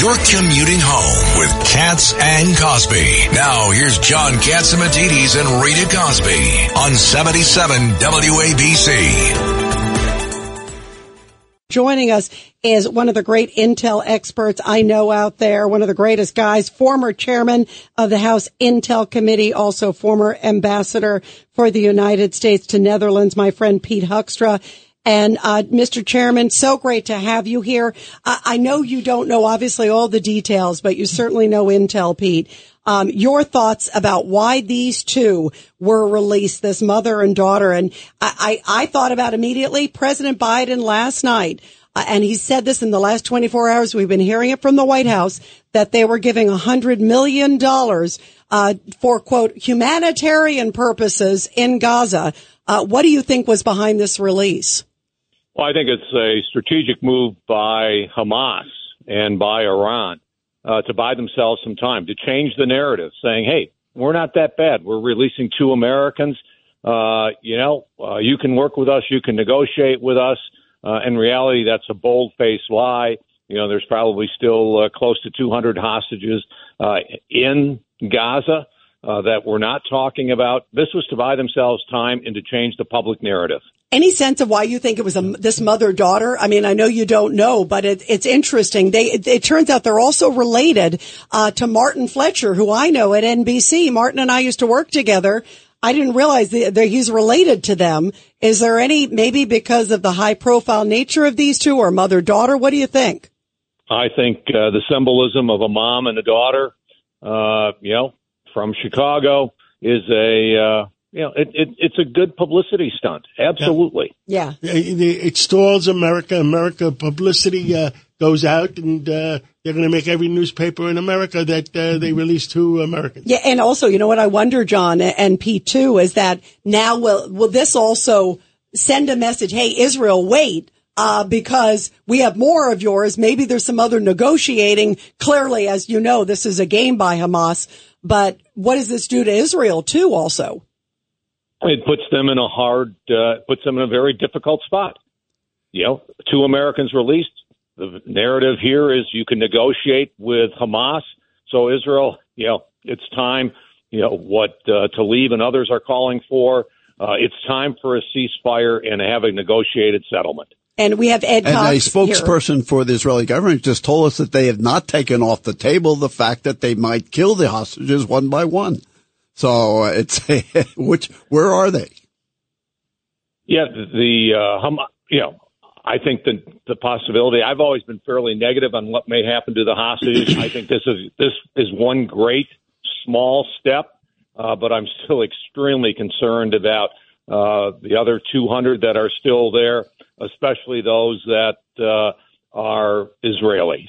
You're commuting home with Cats and Cosby. Now here's John Catsimatidis and Rita Cosby on 77 WABC. Joining us is one of the great Intel experts I know out there, one of the greatest guys, former chairman of the House Intel Committee, also former ambassador for the United States to Netherlands, my friend Pete Hoekstra. And uh, Mr. Chairman, so great to have you here. I, I know you don't know obviously all the details, but you certainly know Intel, Pete. Um, your thoughts about why these two were released, this mother and daughter. And I, I, I thought about immediately President Biden last night. Uh, and he said this in the last 24 hours. We've been hearing it from the White House that they were giving a hundred million dollars, uh, for quote, humanitarian purposes in Gaza. Uh, what do you think was behind this release? Well, I think it's a strategic move by Hamas and by Iran uh, to buy themselves some time to change the narrative, saying, "Hey, we're not that bad. We're releasing two Americans. Uh, you know, uh, you can work with us. You can negotiate with us." Uh, in reality, that's a bold-faced lie. You know, there's probably still uh, close to 200 hostages uh, in Gaza uh, that we're not talking about. This was to buy themselves time and to change the public narrative. Any sense of why you think it was a, this mother daughter? I mean, I know you don't know, but it, it's interesting. They it, it, turns out they're also related uh, to Martin Fletcher, who I know at NBC. Martin and I used to work together. I didn't realize that, he's related to them. Is there any maybe because of the high profile nature of these two, or mother daughter? What do you think? I think uh, the symbolism of a mom and a daughter, uh, you know, from Chicago is a uh, you know it, it, it's a good publicity stunt. Absolutely. Yeah. yeah. It stalls America. America publicity uh, goes out, and uh, they're going to make every newspaper in America that uh, they release two Americans. Yeah, and also, you know what I wonder, John and Pete too, is that now will will this also send a message? Hey, Israel, wait uh, because we have more of yours. Maybe there's some other negotiating. Clearly, as you know, this is a game by Hamas. But what does this do to Israel too? Also, it puts them in a hard, uh, puts them in a very difficult spot. You know, two Americans released. The narrative here is you can negotiate with Hamas. So Israel, you know, it's time. You know what uh, Tlaib and others are calling for. Uh, it's time for a ceasefire and have a negotiated settlement. And we have Ed and Cox a spokesperson here. for the Israeli government just told us that they have not taken off the table the fact that they might kill the hostages one by one. So uh, it's which where are they? Yeah, the uh, hum, you know, I think the the possibility. I've always been fairly negative on what may happen to the hostages. I think this is this is one great small step, uh, but I'm still extremely concerned about uh, the other 200 that are still there especially those that uh, are Israelis.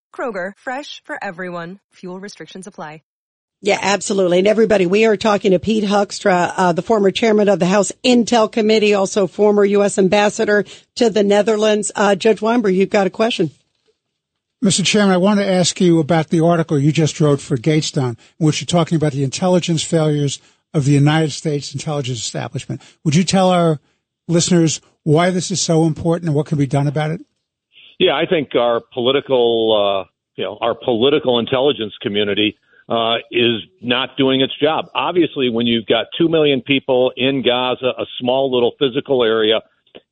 Kroger, fresh for everyone. Fuel restrictions apply. Yeah, absolutely. And everybody, we are talking to Pete Hoekstra, uh, the former chairman of the House Intel Committee, also former U.S. ambassador to the Netherlands. Uh, Judge Weinberg, you've got a question. Mr. Chairman, I want to ask you about the article you just wrote for Gatestone, in which you're talking about the intelligence failures of the United States intelligence establishment. Would you tell our listeners why this is so important and what can be done about it? Yeah, I think our political, uh, you know, our political intelligence community uh, is not doing its job. Obviously, when you've got two million people in Gaza, a small little physical area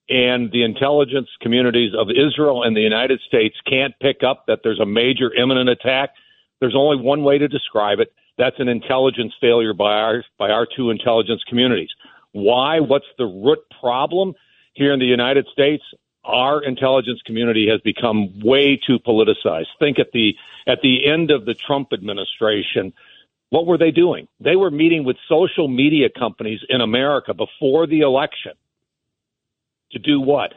and the intelligence communities of Israel and the United States can't pick up that there's a major imminent attack, there's only one way to describe it. That's an intelligence failure by our by our two intelligence communities. Why? What's the root problem here in the United States? Our intelligence community has become way too politicized. Think at the at the end of the Trump administration, what were they doing? They were meeting with social media companies in America before the election to do what?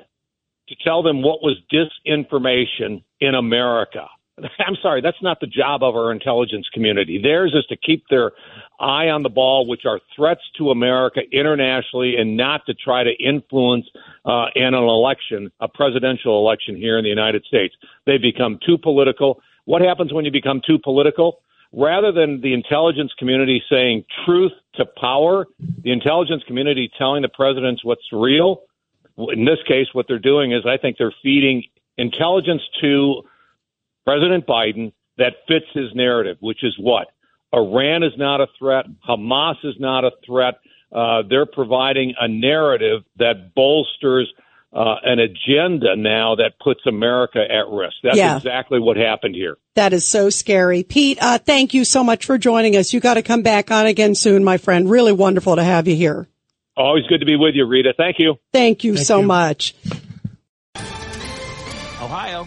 To tell them what was disinformation in America. I'm sorry, that's not the job of our intelligence community. Theirs is to keep their eye on the ball, which are threats to America internationally, and not to try to influence uh, in an election, a presidential election here in the United States. They become too political. What happens when you become too political? Rather than the intelligence community saying truth to power, the intelligence community telling the presidents what's real, in this case, what they're doing is I think they're feeding intelligence to President Biden that fits his narrative, which is what? Iran is not a threat. Hamas is not a threat. Uh, they're providing a narrative that bolsters uh, an agenda now that puts America at risk. That's yeah. exactly what happened here. That is so scary. Pete, uh, thank you so much for joining us. You got to come back on again soon, my friend. Really wonderful to have you here. Always good to be with you, Rita. Thank you. Thank you Thank so you. much. Ohio,